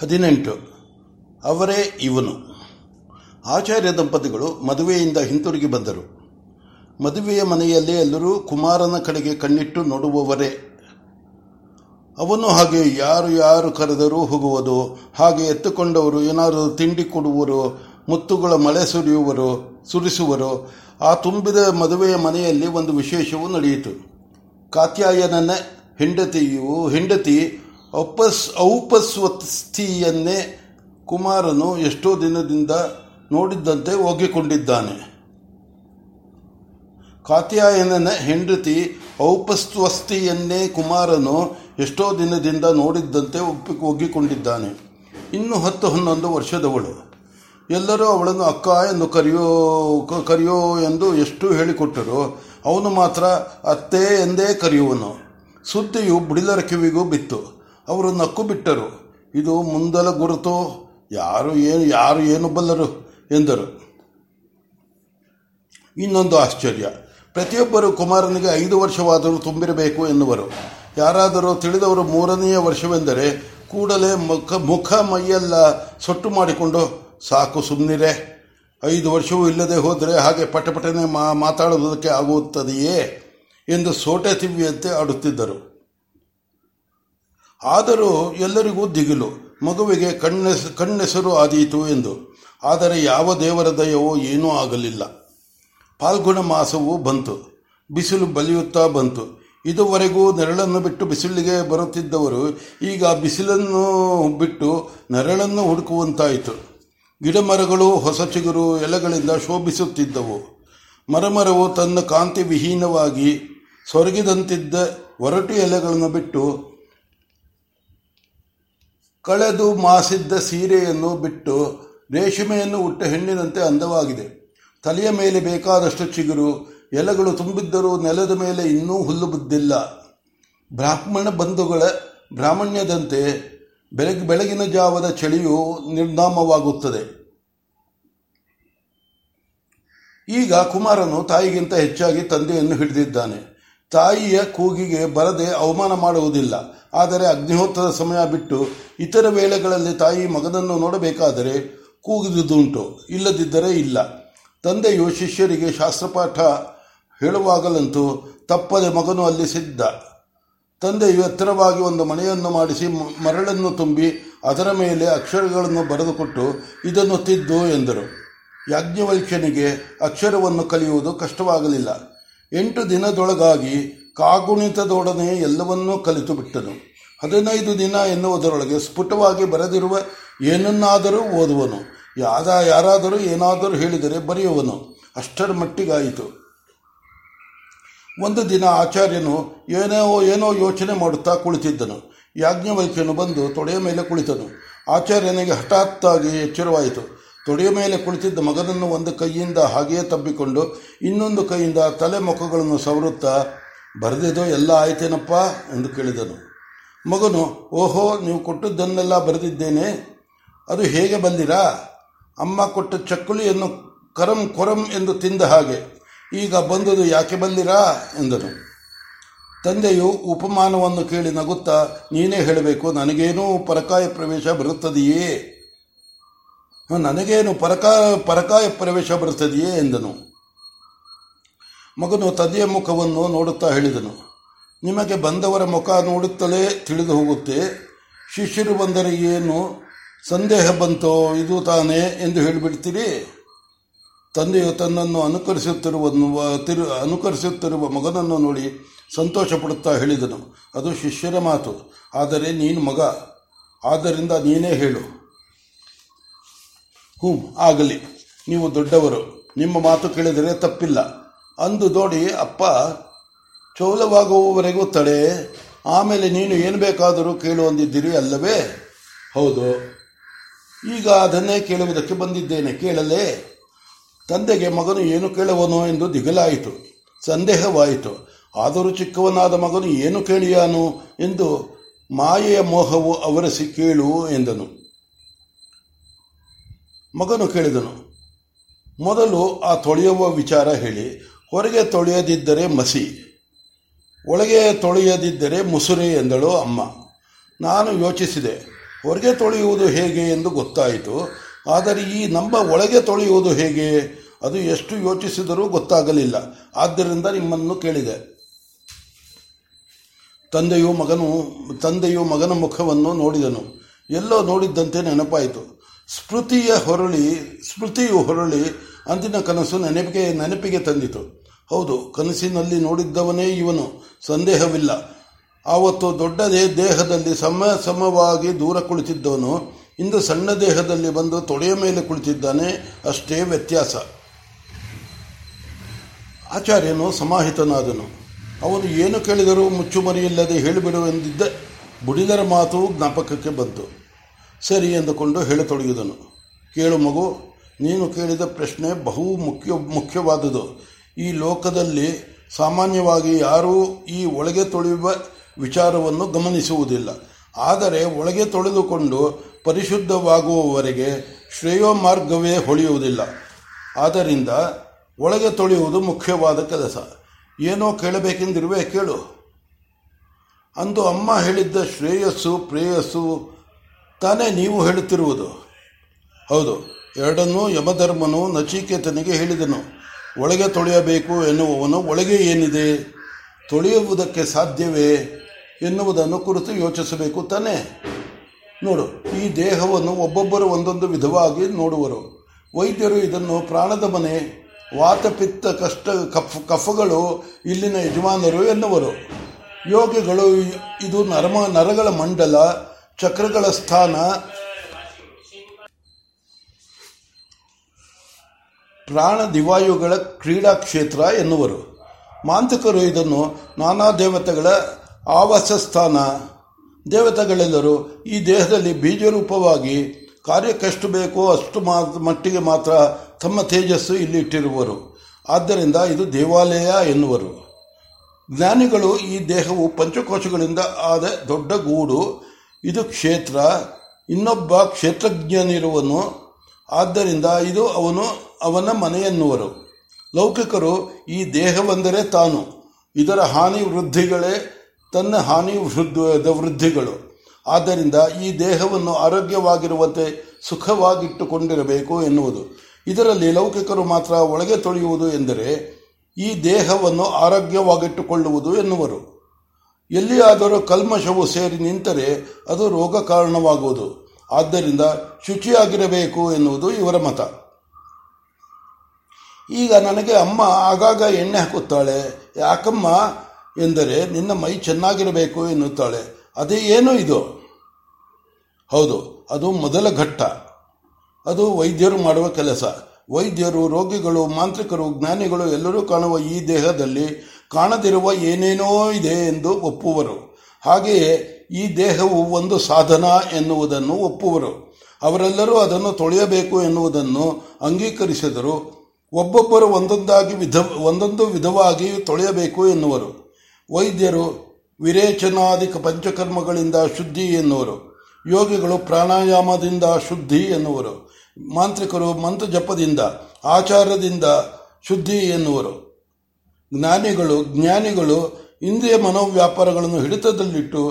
ಹದಿನೆಂಟು. ಅವರೇ ಇವನು. ಆಚಾರ್ಯ ದಂಪತಿಗಳು ಮದುವೆಯಿಂದ ಹಿಂತಿರುಗಿ ಬಂದರು. ಮದುವೆಯ ಮನೆಯಲ್ಲಿ ಎಲ್ಲರೂ ಕುಮಾರನ ಕಡೆಗೆ ಕಣ್ಣಿಟ್ಟು ನೋಡುವವರೇ. ಅವನು ಹಾಗೆ ಯಾರು ಯಾರು ಕರೆದರೂ ಹೋಗುವುದು, ಹಾಗೆ ಎತ್ತುಕೊಂಡವರು ಏನಾದರೂ ತಿಂಡಿ ಕೊಡುವರು, ಮುತ್ತುಗಳ ಮಳೆ ಸುರಿಯುವರು, ಸುರಿಸುವರು, ಆ ತುಂಬಿದ ಮದುವೆಯ ಮನೆಯಲ್ಲಿ ಒಂದು ವಿಶೇಷವೂ ನಡೆಯಿತು. ಕಾತ್ಯಾಯನ ಹೆಂಡತಿಯು ಹೆಂಡತಿ ಔಪಸ್ ಔಪಸ್ವಸ್ಥಿಯನ್ನೇ ಕುಮಾರನು ಎಷ್ಟೋ ದಿನದಿಂದ ನೋಡಿದ್ದಂತೆ ಒಗ್ಗಿಕೊಂಡಿದ್ದಾನೆ ಕಾತ್ಯಾಯನನ ಹೆಂಡತಿ ಔಪಸ್ವಸ್ಥಿಯನ್ನೇ ಕುಮಾರನು ಎಷ್ಟೋ ದಿನದಿಂದ ನೋಡಿದ್ದಂತೆ ಒಪ್ಪಿ ಒಗ್ಗಿಕೊಂಡಿದ್ದಾನೆ ಇನ್ನು ಹತ್ತು ಹನ್ನೊಂದು ವರ್ಷದವಳು. ಎಲ್ಲರೂ ಅವಳನ್ನು ಅಕ್ಕ ಎಂದು ಕರೆಯೋ ಕರೆಯೋ ಎಂದು ಎಷ್ಟು ಹೇಳಿಕೊಟ್ಟರು ಅವನು ಮಾತ್ರ ಅತ್ತೆ ಎಂದೇ ಕರೆಯುವನು. ಸುದ್ದಿಯು ಬುಡಿಲರ ಕಿವಿಗೂ ಬಿತ್ತು. ಅವರು ನಕ್ಕು ಬಿಟ್ಟರು ಇದು ಮುಂದಲ ಗುರುತು. ಯಾರು ಏನು ಯಾರು ಏನು ಬಲ್ಲರು ಎಂದರು. ಇನ್ನೊಂದು ಆಶ್ಚರ್ಯ. ಪ್ರತಿಯೊಬ್ಬರು ಕುಮಾರನಿಗೆ ಐದು ವರ್ಷವಾದರೂ ತುಂಬಿರಬೇಕು ಎನ್ನುವರು. ಯಾರಾದರೂ ತಿಳಿದವರು ಮೂರನೆಯ ವರ್ಷವೆಂದರೆ ಕೂಡಲೇ ಮುಖ ಮುಖ ಮೈಯೆಲ್ಲ ಸೊಟ್ಟು ಮಾಡಿಕೊಂಡು, ಸಾಕು ಸುಮ್ಮನಿರೆ ಐದು ವರ್ಷವೂ ಇಲ್ಲದೆ ಹೋದರೆ ಹಾಗೆ ಪಟಪಟನೆ ಮಾತಾಡುವುದಕ್ಕೆ ಆಗುತ್ತದೆಯೇ? ಎಂದು ಸೋಟೆ ತಿವಿಯಂತೆ ಆಡುತ್ತಿದ್ದರು. ಆದರೂ ಎಲ್ಲರಿಗೂ ದಿಗಿಲು, ಮಗುವಿಗೆ ಕಣ್ಣೆಸ್, ಕಣ್ಣೆಸರು ಆದೀತು ಎಂದು. ಆದರೆ ಯಾವ ದೇವರ ದಯವೋ ಏನೂ ಆಗಲಿಲ್ಲ. ಫಾಲ್ಗುಣ ಮಾಸವು ಬಂತು. ಬಿಸಿಲು ಬಲಿಯುತ್ತಾ ಬಂತು. ಇದುವರೆಗೂ ನೆರಳನ್ನು ಬಿಟ್ಟು ಬಿಸಿಲಿಗೆ ಬರುತ್ತಿದ್ದವರು ಈಗ ಬಿಸಿಲನ್ನು ಬಿಟ್ಟು ನೆರಳನ್ನು ಹುಡುಕುವಂತಾಯಿತು. ಗಿಡಮರಗಳು, ಹೊಸ ಚಿಗುರು, ಎಲೆಗಳಿಂದ ಶೋಭಿಸುತ್ತಿದ್ದವು. ಮರಮರವು ತನ್ನ ಕಾಂತಿ ವಿಹೀನವಾಗಿ ಸೊರಗಿದಂತಿದ್ದ ಒರಟು ಎಲೆಗಳನ್ನು ಬಿಟ್ಟು ಕಳೆದು ಮಾಸಿದ್ದ ಸೀರೆಯನ್ನು ಬಿಟ್ಟು ರೇಷ್ಮೆಯನ್ನು ಉಟ್ಟ ಹೆಣ್ಣಿನಂತೆ ಅಂದವಾಗಿದೆ. ತಲೆಯ ಮೇಲೆ ಬೇಕಾದಷ್ಟು ಚಿಗುರು, ಎಲೆಗಳು ತುಂಬಿದ್ದರೂ ನೆಲದ ಮೇಲೆ ಇನ್ನೂ ಹುಲ್ಲು ಬಿದ್ದಿಲ್ಲ. ಬ್ರಾಹ್ಮಣ ಬಂಧುಗಳ ಬ್ರಾಹ್ಮಣ್ಯದಂತೆ ಬೆಳಗ್ಗೆ ಬೆಳಗಿನ ಜಾವದ ಚಳಿಯು ನಿರ್ನಾಮವಾಗುತ್ತದೆ. ಈಗ ಕುಮಾರನು ತಾಯಿಗಿಂತ ಹೆಚ್ಚಾಗಿ ತಂದೆಯನ್ನು ಹಿಡಿದಿದ್ದಾನೆ. ತಾಯಿಯ ಕೂಗಿಗೆ ಬರದೆ ಅವಮಾನ ಮಾಡುವುದಿಲ್ಲ. ಆದರೆ ಅಗ್ನಿಹೋತ್ರದ ಸಮಯ ಬಿಟ್ಟು ಇತರ ವೇಳೆಗಳಲ್ಲಿ ತಾಯಿ ಮಗನನ್ನು ನೋಡಬೇಕಾದರೆ ಕೂಗಿದುದುಂಟು. ಇಲ್ಲದಿದ್ದರೆ ಇಲ್ಲ. ತಂದೆಯು ಶಿಷ್ಯರಿಗೆ ಶಾಸ್ತ್ರಪಾಠ ಹೇಳುವಾಗಲಂತೂ ತಪ್ಪದೆ ಮಗನು ಅಲ್ಲಿ ಸಿದ್ಧ. ತಂದೆಯು ಎತ್ತರವಾಗಿ ಒಂದು ಮನೆಯನ್ನು ಮಾಡಿಸಿ ಮರಳನ್ನು ತುಂಬಿ ಅದರ ಮೇಲೆ ಅಕ್ಷರಗಳನ್ನು ಬರೆದುಕೊಟ್ಟು ಇದನ್ನು ತಿದ್ದು ಎಂದರು. ಯಾಜ್ಞವಲ್ಕ್ಯನಿಗೆ ಅಕ್ಷರವನ್ನು ಕಲಿಯುವುದು ಕಷ್ಟವಾಗಲಿಲ್ಲ. ಎಂಟು ದಿನದೊಳಗಾಗಿ ಕಾಗುಣಿತದೊಡನೆ ಎಲ್ಲವನ್ನೂ ಕಲಿತು ಬಿಟ್ಟನು. ಹದಿನೈದು ದಿನ ಎನ್ನುವುದರೊಳಗೆ ಸ್ಫುಟವಾಗಿ ಬರೆದಿರುವ ಏನನ್ನಾದರೂ ಓದುವನು. ಯಾದ ಯಾರಾದರೂ ಏನಾದರೂ ಹೇಳಿದರೆ ಬರೆಯುವನು. ಅಷ್ಟರ ಮಟ್ಟಿಗಾಯಿತು. ಒಂದು ದಿನ ಆಚಾರ್ಯನು ಏನೋ ಏನೋ ಯೋಚನೆ ಮಾಡುತ್ತಾ ಕುಳಿತಿದ್ದನು. ಯಾಜ್ಞವಲ್ಕ್ಯನು ಬಂದು ತೊಡೆಯ ಮೇಲೆ ಕುಳಿತನು. ಆಚಾರ್ಯನಿಗೆ ಹಠಾತ್ತಾಗಿ ಎಚ್ಚರವಾಯಿತು. ತೊಡೆಯ ಮೇಲೆ ಕುಳಿತಿದ್ದ ಮಗನನ್ನು ಒಂದು ಕೈಯಿಂದ ಹಾಗೆಯೇ ತಬ್ಬಿಕೊಂಡು ಇನ್ನೊಂದು ಕೈಯಿಂದ ತಲೆ ಮುಖಗಳನ್ನು ಸವರುತ್ತಾ ಬರೆದಿದ್ದೋ ಎಲ್ಲ ಆಯ್ತೇನಪ್ಪ? ಎಂದು ಕೇಳಿದನು. ಮಗನು, ಓಹೋ, ನೀವು ಕೊಟ್ಟದ್ದನ್ನೆಲ್ಲ ಬರೆದಿದ್ದೇನೆ. ಅದು ಹೇಗೆ ಬಂದಿರಾ? ಅಮ್ಮ ಕೊಟ್ಟ ಚಕ್ಕುಲಿಯನ್ನು ಕರಂ ಕೊರಂ ಎಂದು ತಿಂದ ಹಾಗೆ. ಈಗ ಬಂದುದು ಯಾಕೆ ಬಂದಿರಾ? ಎಂದನು. ತಂದೆಯು ಉಪಮಾನವನ್ನು ಕೇಳಿ ನಗುತ್ತಾ, ನೀನೇ ಹೇಳಬೇಕು, ನನಗೇನೂ ಪರಕಾಯ ಪ್ರವೇಶ ಬರುತ್ತದೆಯೇ? ನನಗೇನು ಪರಕ, ಪರಕಾಯ ಪ್ರವೇಶ ಬರುತ್ತದೆಯೇ ಎಂದನು. ಮಗನು ತಂದೆಯ ಮುಖವನ್ನು ನೋಡುತ್ತಾ ಹೇಳಿದನು. ನಿಮಗೆ ಬಂದವರ ಮುಖ ನೋಡುತ್ತಲೇ ತಿಳಿದು ಹೋಗುತ್ತೆ. ಶಿಷ್ಯರು ಬಂದರೆ ಏನು ಸಂದೇಹ ಬಂತೋ, ಇದು ತಾನೇ ಎಂದು ಹೇಳಿಬಿಡ್ತೀರಿ ತಂದೆಯು ತನ್ನನ್ನು ಅನುಕರಿಸುತ್ತಿರುವ ತಿರು, ಅನುಕರಿಸುತ್ತಿರುವ ಮಗನನ್ನು ನೋಡಿ ಸಂತೋಷ ಪಡುತ್ತಾ ಹೇಳಿದನು. ಅದು ಶಿಷ್ಯರ ಮಾತು. ಆದರೆ ನೀನು ಮಗ. ಆದ್ದರಿಂದ ನೀನೇ ಹೇಳು. ಹ್ಞೂ ಆಗಲಿ. ನೀವು ದೊಡ್ಡವರು, ನಿಮ್ಮ ಮಾತು ಕೇಳಿದರೆ ತಪ್ಪಿಲ್ಲ. ಅಂದು ನೋಡಿ, ಅಪ್ಪ, ಚೌಲವಾಗುವವರೆಗೂ ತಡೆ. ಆಮೇಲೆ ನೀನು ಏನು ಬೇಕಾದರೂ ಕೇಳು ಅಂದಿದ್ದೀರಿ ಅಲ್ಲವೇ? ಹೌದು. ಈಗ ಅದನ್ನೇ ಕೇಳುವುದಕ್ಕೆ ಬಂದಿದ್ದೇನೆ, ಕೇಳಲೇ. ತಂದೆಗೆ ಮಗನು ಏನು ಕೇಳುವನೋ ಎಂದು ದಿಗಲಾಯಿತು. ಸಂದೇಹವಾಯಿತು. ಆದರೂ ಚಿಕ್ಕವನಾದ ಮಗನು ಏನು ಕೇಳಿಯಾನು ಎಂದು ಮಾಯೆಯ ಮೋಹವು ಅವರಿಸಿ ಕೇಳು ಎಂದನು. ಮಗನು ಕೇಳಿದನು, ಮೊದಲು ಆ ತೊಳೆಯುವ ವಿಚಾರ ಹೇಳಿ, ಹೊರಗೆ ತೊಳೆಯದಿದ್ದರೆ ಮಸಿ, ಒಳಗೆ ತೊಳೆಯದಿದ್ದರೆ ಮುಸುರೆ ಎಂದಳು ಅಮ್ಮ. ನಾನು ಯೋಚಿಸಿದೆ, ಹೊರಗೆ ತೊಳೆಯುವುದು ಹೇಗೆ ಎಂದು ಗೊತ್ತಾಯಿತು, ಆದರೆ ಈ ನಮ್ಮ ಒಳಗೆ ತೊಳೆಯುವುದು ಹೇಗೆ, ಅದು ಎಷ್ಟು ಯೋಚಿಸಿದರೂ ಗೊತ್ತಾಗಲಿಲ್ಲ, ಆದ್ದರಿಂದ ನಿಮ್ಮನ್ನು ಕೇಳಿದೆ. ತಂದೆಯು ಮಗನು, ತಂದೆಯು ಮಗನ ಮುಖವನ್ನು ನೋಡಿದನು. ಎಲ್ಲೋ ನೋಡಿದ್ದಂತೆ ನೆನಪಾಯಿತು. ಸ್ಮೃತಿಯ ಹೊರಳಿ, ಸ್ಮೃತಿಯು ಹೊರಳಿ ಅಂದಿನ ಕನಸು ನೆನಪಿಗೆ ನೆನಪಿಗೆ ತಂದಿತು. ಹೌದು, ಕನಸಿನಲ್ಲಿ ನೋಡಿದ್ದವನೇ ಇವನು, ಸಂದೇಹವಿಲ್ಲ. ಆವತ್ತು ದೊಡ್ಡ ದೇಹದಲ್ಲಿ ಸಮ ಸಮವಾಗಿ ದೂರ ಕುಳಿತಿದ್ದವನು, ಇಂದು ಸಣ್ಣ ದೇಹದಲ್ಲಿ ಬಂದು ತೊಡೆಯ ಮೇಲೆ ಕುಳಿತಿದ್ದಾನೆ, ಅಷ್ಟೇ ವ್ಯತ್ಯಾಸ. ಆಚಾರ್ಯನು ಸಮಾಹಿತನಾದನು. ಅವನು ಏನು ಕೇಳಿದರೂ ಮುಚ್ಚುಮರಿಯಿಲ್ಲದೆ ಹೇಳಿಬಿಡುವೆಂದಿದ್ದ ಬುಡಿದರ ಮಾತು ಜ್ಞಾಪಕಕ್ಕೆ ಬಂತು. ಸರಿ ಎಂದುಕೊಂಡು ಹೇಳತೊಡಗಿದನು. ಕೇಳು ಮಗು, ನೀನು ಕೇಳಿದ ಪ್ರಶ್ನೆ ಬಹು ಮುಖ್ಯ, ಮುಖ್ಯವಾದುದು. ಈ ಲೋಕದಲ್ಲಿ ಸಾಮಾನ್ಯವಾಗಿ ಯಾರೂ ಈ ಒಳಗೆ ತೊಳೆಯುವ ವಿಚಾರವನ್ನು ಗಮನಿಸುವುದಿಲ್ಲ. ಆದರೆ ಒಳಗೆ ತೊಳೆದುಕೊಂಡು ಪರಿಶುದ್ಧವಾಗುವವರೆಗೆ ಶ್ರೇಯೋ ಮಾರ್ಗವೇ ಹೊಳೆಯುವುದಿಲ್ಲ. ಆದ್ದರಿಂದ ಒಳಗೆ ತೊಳೆಯುವುದು ಮುಖ್ಯವಾದ ಕೆಲಸ. ಏನೋ ಕೇಳಬೇಕೆಂದಿರುವೆ, ಕೇಳು. ಅಂದು ಅಮ್ಮ ಹೇಳಿದ್ದ ಶ್ರೇಯಸ್ಸು, ಪ್ರೇಯಸ್ಸು ತಾನೇ ನೀವು ಹೇಳುತ್ತಿರುವುದು. ಹೌದು, ಎರಡನ್ನೂ ಯಮಧರ್ಮನು ನಚಿಕೇತನಿಗೆ ಹೇಳಿದನು. ಒಳಗೆ ತೊಳೆಯಬೇಕು ಎನ್ನುವವನು ಒಳಗೆ ಏನಿದೆ? ತೊಳೆಯುವುದಕ್ಕೆ ಸಾಧ್ಯವೇ? ಎನ್ನುವುದನ್ನು ಕುರಿತು ಯೋಚಿಸಬೇಕು ತಾನೇ? ನೋಡು, ಈ ದೇಹವನ್ನು ಒಬ್ಬೊಬ್ಬರು ಒಂದೊಂದು ವಿಧವಾಗಿ ನೋಡುವರು. ವೈದ್ಯರು ಇದನ್ನು ಪ್ರಾಣದ ಮನೆ, ವಾತಪಿತ್ತ ಕಷ್ಟ ಕಫ್, ಕಫಗಳು ಇಲ್ಲಿನ ಯಜಮಾನರು ಎನ್ನುವರು. ಯೋಗಿಗಳು ಇದು ನರಮ, ನರಗಳ ಮಂಡಲ ಚಕ್ರಗಳ ಸ್ಥಾನ. ಪ್ರಾಣ ದಿವಾಯುಗಳ ಕ್ರೀಡಾ ಕ್ಷೇತ್ರ ಎನ್ನುವರು. ಮಾಂತಕರು ಇದನ್ನು ನಾನಾ ದೇವತೆಗಳ ಆವಾಸ ಸ್ಥಾನ. ದೇವತೆಗಳೆಲ್ಲರೂ ಈ ದೇಹದಲ್ಲಿ ಬೀಜರೂಪವಾಗಿ ಕಾರ್ಯಕ್ಕೆಷ್ಟು ಬೇಕೋ ಅಷ್ಟು ಮಟ್ಟಿಗೆ ಮಾತ್ರ ತಮ್ಮ ತೇಜಸ್ಸು ಇಲ್ಲಿ ಇಟ್ಟಿರುವರು. ಆದ್ದರಿಂದ ಇದು ದೇವಾಲಯ ಎನ್ನುವರು. ಜ್ಞಾನಿಗಳು ಈ ದೇಹವು ಪಂಚಕೋಶಗಳಿಂದ ಆದ ದೊಡ್ಡ ಗೂಡು. ಇದು ಕ್ಷೇತ್ರ, ಇನ್ನೊಬ್ಬ ಕ್ಷೇತ್ರಜ್ಞನಿರುವನು, ಆದ್ದರಿಂದ ಇದು ಅವನು, ಅವನ ಮನೆಯನ್ನುವರು. ಲೌಕಿಕರು ಈ ದೇಹವೆಂದರೆ ತಾನು. ಇದರ ಹಾನಿ ವೃದ್ಧಿಗಳೇ ತನ್ನ ಹಾನಿ ವೃದ್ಧ ವೃದ್ಧಿಗಳು. ಆದ್ದರಿಂದ ಈ ದೇಹವನ್ನು ಆರೋಗ್ಯವಾಗಿರುವಂತೆ ಸುಖವಾಗಿಟ್ಟುಕೊಂಡಿರಬೇಕು ಎನ್ನುವುದು. ಇದರಲ್ಲಿ ಲೌಕಿಕರು ಮಾತ್ರ ಒಳಗೆ ತೊಳೆಯುವುದು ಎಂದರೆ ಈ ದೇಹವನ್ನು ಆರೋಗ್ಯವಾಗಿಟ್ಟುಕೊಳ್ಳುವುದು ಎನ್ನುವರು. ಎಲ್ಲಿಯಾದರೂ ಕಲ್ಮಶವು ಸೇರಿ ನಿಂತರೆ ಅದು ರೋಗ ಕಾರಣವಾಗುವುದು. ಆದ್ದರಿಂದ ಶುಚಿಯಾಗಿರಬೇಕು ಎನ್ನುವುದು ಇವರ ಮತ. ಈಗ ನನಗೆ ಅಮ್ಮ ಆಗಾಗ ಎಣ್ಣೆ ಹಾಕುತ್ತಾಳೆ. ಯಾಕಮ್ಮ? ಎಂದರೆ ನಿನ್ನ ಮೈ ಚೆನ್ನಾಗಿರಬೇಕು ಎನ್ನುತ್ತಾಳೆ. ಅದೇ ಏನು ಇದು? ಹೌದು, ಅದು ಮೊದಲ ಘಟ್ಟ. ಅದು ವೈದ್ಯರು ಮಾಡುವ ಕೆಲಸ. ವೈದ್ಯರು, ರೋಗಿಗಳು, ಮಾಂತ್ರಿಕರು, ಜ್ಞಾನಿಗಳು ಎಲ್ಲರೂ ಕಾಣುವ ಈ ದೇಹದಲ್ಲಿ ಕಾಣದಿರುವ ಏನೇನೋ ಇದೆ ಎಂದು ಒಪ್ಪುವರು. ಹಾಗೆಯೇ ಈ ದೇಹವು ಒಂದು ಸಾಧನ ಎನ್ನುವುದನ್ನು ಒಪ್ಪುವರು. ಅವರೆಲ್ಲರೂ ಅದನ್ನು ತೊಳೆಯಬೇಕು ಎನ್ನುವುದನ್ನು ಅಂಗೀಕರಿಸಿದರು. ಒಬ್ಬೊಬ್ಬರು ಒಂದೊಂದಾಗಿ ವಿಧ, ಒಂದೊಂದು ವಿಧವಾಗಿ ತೊಳೆಯಬೇಕು ಎನ್ನುವರು. ವೈದ್ಯರು ವಿರೇಚನಾದಿಕ ಪಂಚಕರ್ಮಗಳಿಂದ ಶುದ್ಧಿ ಎನ್ನುವರು. ಯೋಗಿಗಳು ಪ್ರಾಣಾಯಾಮದಿಂದ ಶುದ್ಧಿ ಎನ್ನುವರು. ಮಾಂತ್ರಿಕರು ಮಂತ್ರ ಜಪದಿಂದ ಆಚಾರದಿಂದ ಶುದ್ಧಿ ಎನ್ನುವರು. ಜ್ಞಾನಿಗಳು ಜ್ಞಾನಿಗಳು ಇಂದ್ರಿಯ ಮನೋವ್ಯಾಪಾರಗಳನ್ನು ಹಿಡಿತದಲ್ಲಿಟ್ಟು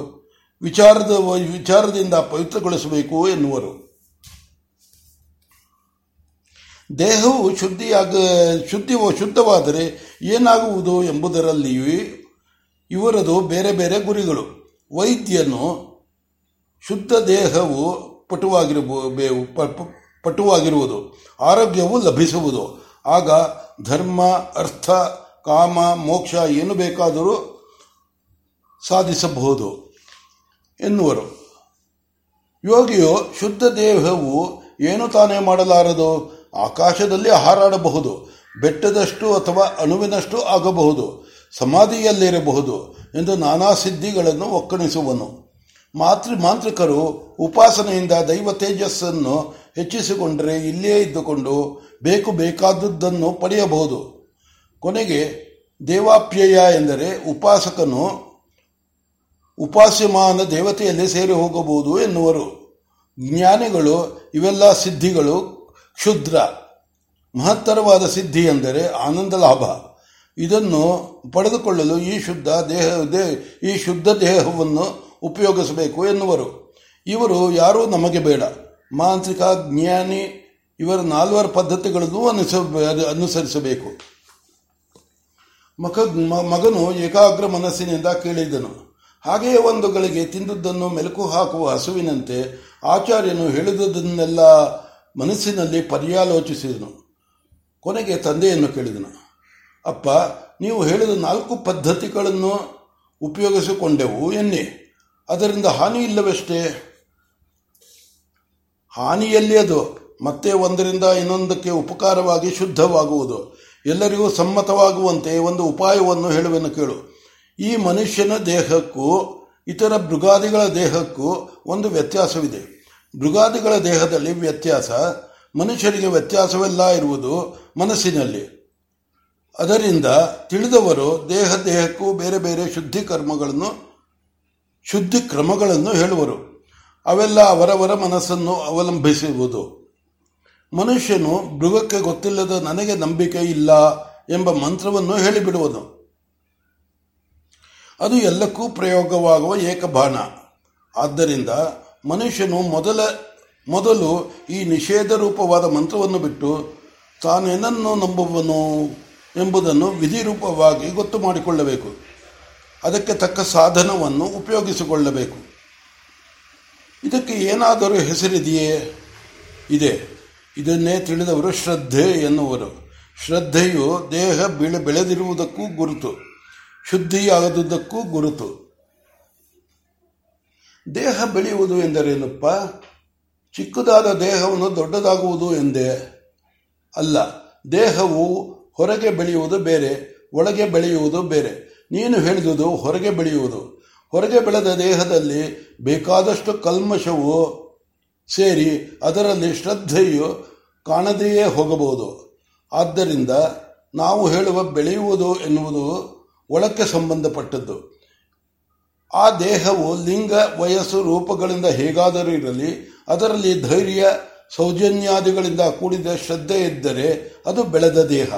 ವಿಚಾರದ ವಿಚಾರದಿಂದ ಪವಿತ್ರಗೊಳಿಸಬೇಕು ಎನ್ನುವರು. ದೇಹವು ಶುದ್ಧಿಯಾಗ, ಶುದ್ಧಿ ಶುದ್ಧವಾದರೆ ಏನಾಗುವುದು ಎಂಬುದರಲ್ಲಿಯೂ ಇವರದು ಬೇರೆ ಬೇರೆ ಗುರಿಗಳು. ವೈದ್ಯನು ಶುದ್ಧ ದೇಹವು ಪಟುವಾಗಿರಬೇಕು ಪಟುವಾಗಿರುವುದು, ಆರೋಗ್ಯವು ಲಭಿಸುವುದು. ಆಗ ಧರ್ಮ, ಅರ್ಥ ಕಾಮ, ಮೋಕ್ಷ ಏನು ಬೇಕಾದರೂ ಸಾಧಿಸಬಹುದು ಎನ್ನುವರು. ಯೋಗಿಯು ಶುದ್ಧ ದೇಹವು ಏನು ತಾನೇ ಮಾಡಲಾರದು? ಆಕಾಶದಲ್ಲಿ ಹಾರಾಡಬಹುದು, ಬೆಟ್ಟದಷ್ಟು ಅಥವಾ ಅಣುವಿನಷ್ಟು ಆಗಬಹುದು, ಸಮಾಧಿಯಲ್ಲಿರಬಹುದು ಎಂದು ನಾನಾ ಸಿದ್ಧಿಗಳನ್ನು ಒಕ್ಕಣಿಸುವನು. ಮಾತೃ ಮಾಂತ್ರಿಕರು ಉಪಾಸನೆಯಿಂದ ದೈವ ತೇಜಸ್ಸನ್ನು ಹೆಚ್ಚಿಸಿಕೊಂಡರೆ ಇಲ್ಲಿಯೇ ಇದ್ದುಕೊಂಡು ಬೇಕು ಬೇಕಾದದ್ದನ್ನು ಪಡೆಯಬಹುದು. ಕೊನೆಗೆ ದೇವಾಪ್ಯಯ ಎಂದರೆ ಉಪಾಸಕನು ಉಪಾಸ್ಯಮಾನ ದೇವತೆಯಲ್ಲಿ ಸೇರಿ ಹೋಗಬಹುದು ಎನ್ನುವರು. ಜ್ಞಾನಿಗಳು ಇವೆಲ್ಲ ಸಿದ್ಧಿಗಳು. ಕ್ಷುದ್ರ. ಮಹತ್ತರವಾದ ಸಿದ್ಧಿ ಎಂದರೆ ಆನಂದ ಲಾಭ ಇದನ್ನು ಪಡೆದುಕೊಳ್ಳಲು ಈ ಶುದ್ಧ ದೇಹ ಈ ಶುದ್ಧ ದೇಹವನ್ನು ಉಪಯೋಗಿಸಬೇಕು ಎನ್ನುವರು. ಇವರು ಯಾರೂ ನಮಗೆ ಬೇಡ. ಮಾಂತ್ರಿಕ, ಜ್ಞಾನಿ, ಇವರ ನಾಲ್ವರ ಪದ್ಧತಿಗಳನ್ನು ಅನುಸ ಅನುಸರಿಸಬೇಕು. ಮಗ ಮಗನು ಏಕಾಗ್ರ ಮನಸ್ಸಿನಿಂದ ಕೇಳಿದನು ಹಾಗೆಯೇ ಒಂದು ಗಳಿಗೆ ತಿಂದದ್ದನ್ನು ಮೆಲುಕು ಹಾಕುವ ಹಸುವಿನಂತೆ ಆಚಾರ್ಯನು ಹೇಳಿದುದನ್ನೆಲ್ಲ ಮನಸ್ಸಿನಲ್ಲಿ ಪರ್ಯಾಲೋಚಿಸಿದನು. ಕೊನೆಗೆ ತಂದೆಯನ್ನು ಕೇಳಿದನು. ಅಪ್ಪ, ನೀವು ಹೇಳಿದ ನಾಲ್ಕು ಪದ್ಧತಿಗಳನ್ನು ಉಪಯೋಗಿಸಿಕೊಂಡೆವು ಎನ್ನಿ. ಅದರಿಂದ ಹಾನಿ ಇಲ್ಲವೆಷ್ಟೇ? ಹಾನಿಯಲ್ಲಿ ಅದು ಮತ್ತೆ ಒಂದರಿಂದ ಇನ್ನೊಂದಕ್ಕೆ ಉಪಕಾರವಾಗಿ ಶುದ್ಧವಾಗುವುದು. ಎಲ್ಲರಿಗೂ ಸಮ್ಮತವಾಗುವಂತೆ ಒಂದು ಉಪಾಯವನ್ನು ಹೇಳುವೆನ್ನು ಕೇಳು. ಈ ಮನುಷ್ಯನ ದೇಹಕ್ಕೂ ಇತರ ಮೃಗಾದಿಗಳ ದೇಹಕ್ಕೂ ಒಂದು ವ್ಯತ್ಯಾಸವಿದೆ. ಮೃಗಾದಿಗಳ ದೇಹದಲ್ಲಿ ವ್ಯತ್ಯಾಸ, ಮನುಷ್ಯರಿಗೆ ವ್ಯತ್ಯಾಸವೆಲ್ಲ ಇರುವುದು ಮನಸ್ಸಿನಲ್ಲಿ. ಅದರಿಂದ ತಿಳಿದವರು ದೇಹ ದೇಹಕ್ಕೂ ಬೇರೆ ಬೇರೆ ಶುದ್ಧಿ ಕರ್ಮಗಳನ್ನು, ಶುದ್ಧಿ ಕ್ರಮಗಳನ್ನು ಹೇಳುವರು. ಅವೆಲ್ಲ ಅವರವರ ಮನಸ್ಸನ್ನು ಅವಲಂಬಿಸುವುದು. ಮನುಷ್ಯನು ಮೃಗಕ್ಕೆ ಗೊತ್ತಿಲ್ಲದ ನನಗೆ ನಂಬಿಕೆ ಇಲ್ಲ ಎಂಬ ಮಂತ್ರವನ್ನು ಹೇಳಿಬಿಡುವುದು. ಅದು ಎಲ್ಲಕ್ಕೂ ಪ್ರಯೋಗವಾಗುವ ಏಕಬಾಣ. ಆದ್ದರಿಂದ ಮನುಷ್ಯನು ಮೊದಲ, ಮೊದಲು ಈ ನಿಷೇಧ ರೂಪವಾದ ಮಂತ್ರವನ್ನು ಬಿಟ್ಟು ತಾನೇನನ್ನು ನಂಬುವನು ಎಂಬುದನ್ನು ವಿಧಿ ರೂಪವಾಗಿ ಗೊತ್ತು ಮಾಡಿಕೊಳ್ಳಬೇಕು. ಅದಕ್ಕೆ ತಕ್ಕ ಸಾಧನವನ್ನು ಉಪಯೋಗಿಸಿಕೊಳ್ಳಬೇಕು. ಇದಕ್ಕೆ ಏನಾದರೂ ಹೆಸರಿದೆಯೇ? ಇದೆ. ಇದನ್ನೇ ತಿಳಿದವರು ಶ್ರದ್ಧೆ ಎನ್ನುವರು. ಶ್ರದ್ಧೆಯು ದೇಹ ಬೆಳೆ ಬೆಳೆದಿರುವುದಕ್ಕೂ ಗುರುತು, ಶುದ್ಧಿಯಾಗದುದಕ್ಕೂ ಗುರುತು. ದೇಹ ಬೆಳೆಯುವುದು ಎಂದರೇನಪ್ಪ? ಚಿಕ್ಕದಾದ ದೇಹವನ್ನು ದೊಡ್ಡದಾಗುವುದು ಎಂದೇ ಅಲ್ಲ. ದೇಹವು ಹೊರಗೆ ಬೆಳೆಯುವುದು ಬೇರೆ, ಒಳಗೆ ಬೆಳೆಯುವುದು ಬೇರೆ. ನೀನು ಹೇಳಿದುದು ಹೊರಗೆ ಬೆಳೆಯುವುದು. ಹೊರಗೆ ಬೆಳೆದ ದೇಹದಲ್ಲಿ ಬೇಕಾದಷ್ಟು ಕಲ್ಮಶವು ಸೇರಿ ಅದರಲ್ಲಿ ಶ್ರದ್ಧೆಯು ಕಾಣದೆಯೇ ಹೋಗಬಹುದು. ಆದ್ದರಿಂದ ನಾವು ಹೇಳುವ ಬೆಳೆಯುವುದು ಎನ್ನುವುದು ಒಳಕ್ಕೆ ಸಂಬಂಧಪಟ್ಟದ್ದು. ಆ ದೇಹವು ಲಿಂಗ, ವಯಸ್ಸು, ರೂಪಗಳಿಂದ ಹೇಗಾದರೂ ಇರಲಿ, ಅದರಲ್ಲಿ ಧೈರ್ಯ, ಸೌಜನ್ಯಾದಿಗಳಿಂದ ಕೂಡಿದ ಶ್ರದ್ಧೆ ಇದ್ದರೆ ಅದು ಬೆಳೆದ ದೇಹ.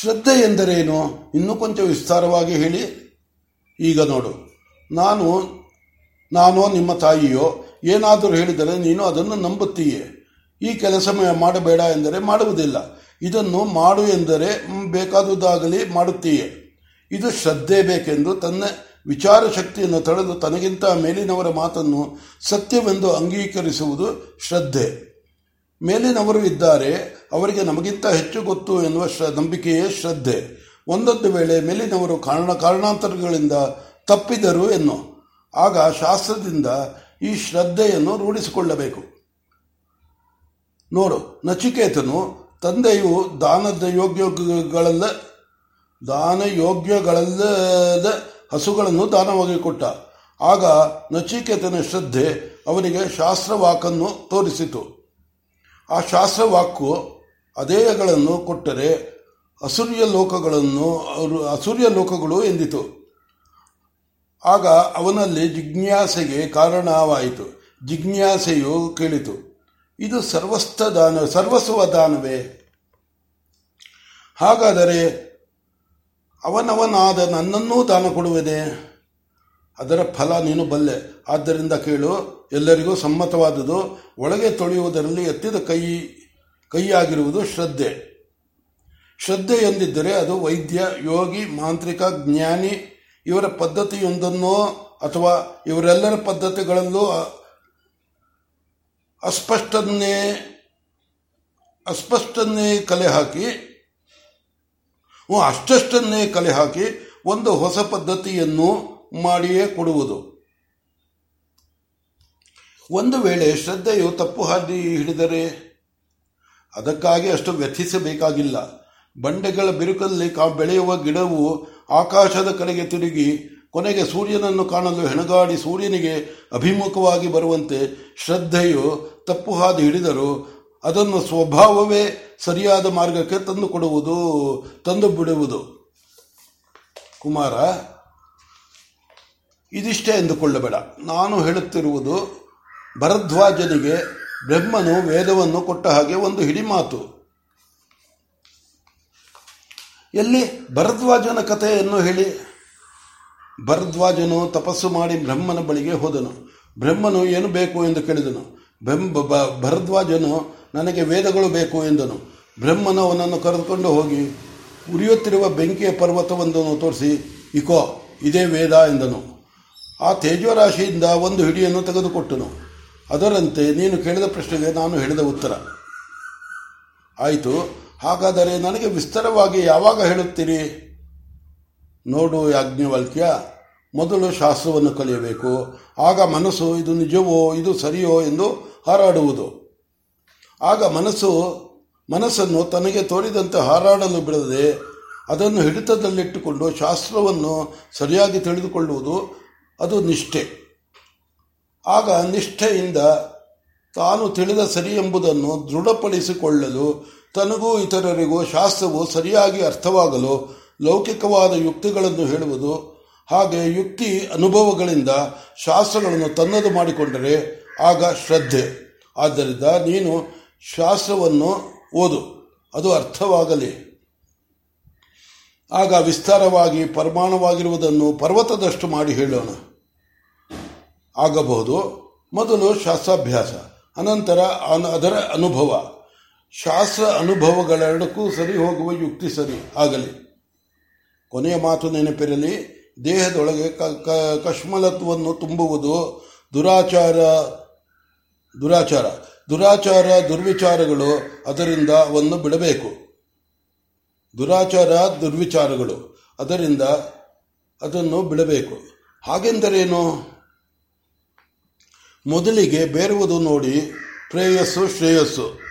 ಶ್ರದ್ಧೆ ಎಂದರೇನು? ಇನ್ನೂ ಕೊಂಚ ವಿಸ್ತಾರವಾಗಿ ಹೇಳಿ. ಈಗ ನೋಡು. ನಾನು ನಾನೋ ನಿಮ್ಮ ತಾಯಿಯೋ ಏನಾದರೂ ಹೇಳಿದರೆ ನೀನು ಅದನ್ನು ನಂಬುತ್ತೀಯೇ. ಈ ಕೆಲಸ ಮಾಡಬೇಡ ಎಂದರೆ ಮಾಡುವುದಿಲ್ಲ. ಇದನ್ನು ಮಾಡು ಎಂದರೆ ಬೇಕಾದುದಾಗಲಿ ಮಾಡುತ್ತೀಯೇ. ಇದು ಶ್ರದ್ಧೆ ಬೇಕೆಂದು ತನ್ನ ವಿಚಾರ ಶಕ್ತಿಯನ್ನು ತಳೆದು ತನಗಿಂತ ಮೇಲಿನವರ ಮಾತನ್ನು ಸತ್ಯವೆಂದು ಅಂಗೀಕರಿಸುವುದು ಶ್ರದ್ಧೆ. ಮೇಲಿನವರು ಇದ್ದಾರೆ, ಅವರಿಗೆ ನಮಗಿಂತ ಹೆಚ್ಚು ಗೊತ್ತು ಎನ್ನುವ ನಂಬಿಕೆಯೇ ಶ್ರದ್ಧೆ. ಒಂದೊಂದು ವೇಳೆ ಮೇಲಿನವರು ಕಾರಣ, ಕಾರಣಾಂತರಗಳಿಂದ ತಪ್ಪಿದರು ಎನ್ನು ಆಗ ಶಾಸ್ತ್ರದಿಂದ ಈ ಶ್ರದ್ಧೆಯನ್ನು ರೂಢಿಸಿಕೊಳ್ಳಬೇಕು. ನೋಡು, ನಚಿಕೇತನು ತಂದೆಯು ದಾನದ ಯೋಗ್ಯಗಳಲ್ಲ ದಾನ ಯೋಗ್ಯಗಳಲ್ಲದ ಹಸುಗಳನ್ನು ದಾನವಾಗಿ ಕೊಟ್ಟ. ಆಗ ನಚಿಕೇತನ ಶ್ರದ್ಧೆ ಅವನಿಗೆ ಶಾಸ್ತ್ರವಾಕನ್ನು ತೋರಿಸಿತು. ಆ ಶಾಸ್ತ್ರವಾಕು ಅದೇಯಗಳನ್ನು ಕೊಟ್ಟರೆ ಅಸುರ್ಯ ಲೋಕಗಳನ್ನು ಅಸುರ್ಯ ಲೋಕಗಳು ಎಂದಿತು. ಆಗ ಅವನಲ್ಲಿ ಜಿಜ್ಞಾಸೆಗೆ ಕಾರಣವಾಯಿತು. ಜಿಜ್ಞಾಸೆಯು ಕೇಳಿತು, ಇದು ಸರ್ವಸ್ಥ ದಾನ ಸರ್ವಸ್ವ ದಾನವೇ? ಹಾಗಾದರೆ ಅವನವನಾದ ನನ್ನನ್ನೂ ದಾನ ಕೊಡುವುದೇ ಅದರ ಫಲ ನೀನು ಬಲ್ಲೆ. ಆದ್ದರಿಂದ ಕೇಳು, ಎಲ್ಲರಿಗೂ ಸಮ್ಮತವಾದುದು, ಒಳಗೆ ತೊಳೆಯುವುದರಲ್ಲಿ ಎತ್ತಿದ ಕೈ, ಕೈಯಾಗಿರುವುದು ಶ್ರದ್ಧೆ. ಶ್ರದ್ಧೆ ಎಂದಿದ್ದರೆ ಅದು ವೈದ್ಯ, ಯೋಗಿ, ಮಾಂತ್ರಿಕ, ಜ್ಞಾನಿ ಇವರ ಪದ್ಧತಿಯೊಂದನ್ನೋ ಅಥವಾ ಇವರೆಲ್ಲರ ಪದ್ಧತಿಗಳಲ್ಲೂ ಅಸ್ಪಷ್ಟನ್ನೇ ಅಸ್ಪಷ್ಟನ್ನೇ ಕಲೆ ಹಾಕಿ ಅಷ್ಟಷ್ಟನ್ನೇ ಕಲೆ ಹಾಕಿ ಒಂದು ಹೊಸ ಪದ್ಧತಿಯನ್ನು ಮಾಡಿಯೇ ಕೊಡುವುದು. ಒಂದು ವೇಳೆ ಶ್ರದ್ಧೆಯು ತಪ್ಪು ಹಾದಿ ಹಿಡಿದರೆ ಅದಕ್ಕಾಗಿ ಅಷ್ಟು ವ್ಯಥಿಸಬೇಕಾಗಿಲ್ಲ. ಬಂಡೆಗಳ ಬಿರುಕಲ್ಲಿ ಬೆಳೆಯುವ ಗಿಡವು ಆಕಾಶದ ಕಡೆಗೆ ತಿರುಗಿ ಕೊನೆಗೆ ಸೂರ್ಯನನ್ನು ಕಾಣಲು ಹೆಣಗಾಡಿ ಸೂರ್ಯನಿಗೆ ಅಭಿಮುಖವಾಗಿ ಬರುವಂತೆ ಶ್ರದ್ಧೆಯು ತಪ್ಪು ಹಾದಿ ಹಿಡಿದರು ಅದನ್ನು ಸ್ವಭಾವವೇ ಸರಿಯಾದ ಮಾರ್ಗಕ್ಕೆ ತಂದು ಕೊಡುವುದು, ತಂದು ಬಿಡುವುದು. ಕುಮಾರ, ಇದಿಷ್ಟೇ ಎಂದುಕೊಳ್ಳಬೇಡ. ನಾನು ಹೇಳುತ್ತಿರುವುದು ಭರದ್ವಾಜನಿಗೆ ಬ್ರಹ್ಮನು ವೇದವನ್ನು ಕೊಟ್ಟ ಹಾಗೆ ಒಂದು ಹಿಡಿಮಾತು. ಎಲ್ಲಿ? ಭರದ್ವಾಜನ ಕಥೆಯನ್ನು ಹೇಳಿ. ಭರದ್ವಾಜನು ತಪಸ್ಸು ಮಾಡಿ ಬ್ರಹ್ಮನ ಬಳಿಗೆ ಹೋದನು. ಬ್ರಹ್ಮನು ಏನು ಬೇಕು ಎಂದು ಕೇಳಿದನು. ಬೆಂಬ ಭರದ್ವಾಜನು ನನಗೆ ವೇದಗಳು ಬೇಕು ಎಂದನು. ಬ್ರಹ್ಮನು ಅವನನ್ನು ಕರೆದುಕೊಂಡು ಹೋಗಿ, ಉರಿಯುತ್ತಿರುವ ಬೆಂಕಿಯ ಪರ್ವತವೊಂದನ್ನು ತೋರಿಸಿ, ಇಕೋ, ಇದೇ ವೇದ ಎಂದನು. ಆ ತೇಜೋರಾಶಿಯಿಂದ ಒಂದು ಹಿಡಿಯನ್ನು ತೆಗೆದುಕೊಟ್ಟನು. ಅದರಂತೆ ನೀನು ಕೇಳಿದ ಪ್ರಶ್ನೆಗೆ ನಾನು ಹೇಳಿದ ಉತ್ತರ. ಆಯಿತು. ಹಾಗಾದರೆ ನನಗೆ ವಿಸ್ತಾರವಾಗಿ ಯಾವಾಗ ಹೇಳುತ್ತೀರಿ? ನೋಡು ಯಾಜ್ಞವಲ್ಕ್ಯ, ಮೊದಲು ಶಾಸ್ತ್ರವನ್ನು ಕಲಿಯಬೇಕು, ಆಗ ಮನಸ್ಸು ಇದು ನಿಜವೋ, ಇದು ಸರಿಯೋ ಎಂದು ಹಾರಾಡುವುದು. ಆಗ ಮನಸ್ಸು, ಮನಸ್ಸನ್ನು ತನಗೆ ತೋರಿದಂತೆ ಹಾರಾಡಲು ಬಿಡದೆ ಅದನ್ನು ಹಿಡಿತದಲ್ಲಿಟ್ಟುಕೊಂಡು ಶಾಸ್ತ್ರವನ್ನು ಸರಿಯಾಗಿ ತಿಳಿದುಕೊಳ್ಳುವುದು ಅದು ನಿಷ್ಠೆ. ಆಗ ನಿಷ್ಠೆಯಿಂದ ತಾನು ತಿಳಿದ ಸರಿ ಎಂಬುದನ್ನು ದೃಢಪಡಿಸಿಕೊಳ್ಳಲು ತನಗೂ ಇತರರಿಗೂ ಶಾಸ್ತ್ರವು ಸರಿಯಾಗಿ ಅರ್ಥವಾಗಲು ಲೌಕಿಕವಾದ ಯುಕ್ತಿಗಳನ್ನು ಹೇಳುವುದು, ಹಾಗೆ ಯುಕ್ತಿ ಅನುಭವಗಳಿಂದ ಶಾಸ್ತ್ರಗಳನ್ನು ತನ್ನದು ಮಾಡಿಕೊಂಡರೆ ಆಗ ಶ್ರದ್ಧೆ. ಆದ್ದರಿಂದ ನೀನು ಶಾಸ್ತ್ರವನ್ನು ಓದು, ಅದು ಅರ್ಥವಾಗಲಿ. ಆಗ ವಿಸ್ತಾರವಾಗಿ ಪರಮಾಣವಾಗಿರುವುದನ್ನು ಪರ್ವತದಷ್ಟು ಮಾಡಿ ಹೇಳೋಣ. ಆಗಬಹುದು, ಮೊದಲು ಶಾಸ್ತ್ರಾಭ್ಯಾಸ, ಅನಂತರ ಅದರ ಅನುಭವ. ಶಾಸ್ತ್ರ ಅನುಭವಗಳೆರಡಕ್ಕೂ ಸರಿ ಹೋಗುವ ಯುಕ್ತಿ ಸರಿ, ಆಗಲಿ. ಕೊನೆಯ ಮಾತು ನೆನಪಿರಲಿ, ದೇಹದೊಳಗೆ ಕಶ್ಮಲತ್ವವನ್ನು ತುಂಬುವುದು ದುರಾಚಾರ ದುರಾಚಾರ. ದುರಾಚಾರ, ದುರ್ವಿಚಾರಗಳು ಅದರಿಂದ ಅವನ್ನು ಬಿಡಬೇಕು. ದುರಾಚಾರ, ದುರ್ವಿಚಾರಗಳು ಅದರಿಂದ ಅದನ್ನು ಬಿಡಬೇಕು. ಹಾಗೆಂದರೇನು? ಮೊದಲಿಗೆ ಬೇರುವುದು ನೋಡಿ, ಪ್ರೇಯಸ್ಸು ಶ್ರೇಯಸ್ಸು.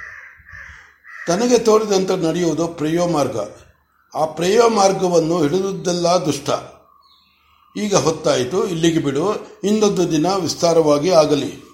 ತನಗೆ ತೋರಿದಂತೆ ನಡೆಯುವುದು ಪ್ರೇಯೋ ಮಾರ್ಗ. ಆ ಪ್ರೇಯೋ ಮಾರ್ಗವನ್ನು ಹಿಡಿದುದೆಲ್ಲ ದುಷ್ಟ. ಈಗ ಹೊತ್ತಾಯಿತು, ಇಲ್ಲಿಗೆ ಬಿಡು, ಇನ್ನೊಂದು ದಿನ ವಿಸ್ತಾರವಾಗಿ ಆಗಲಿ.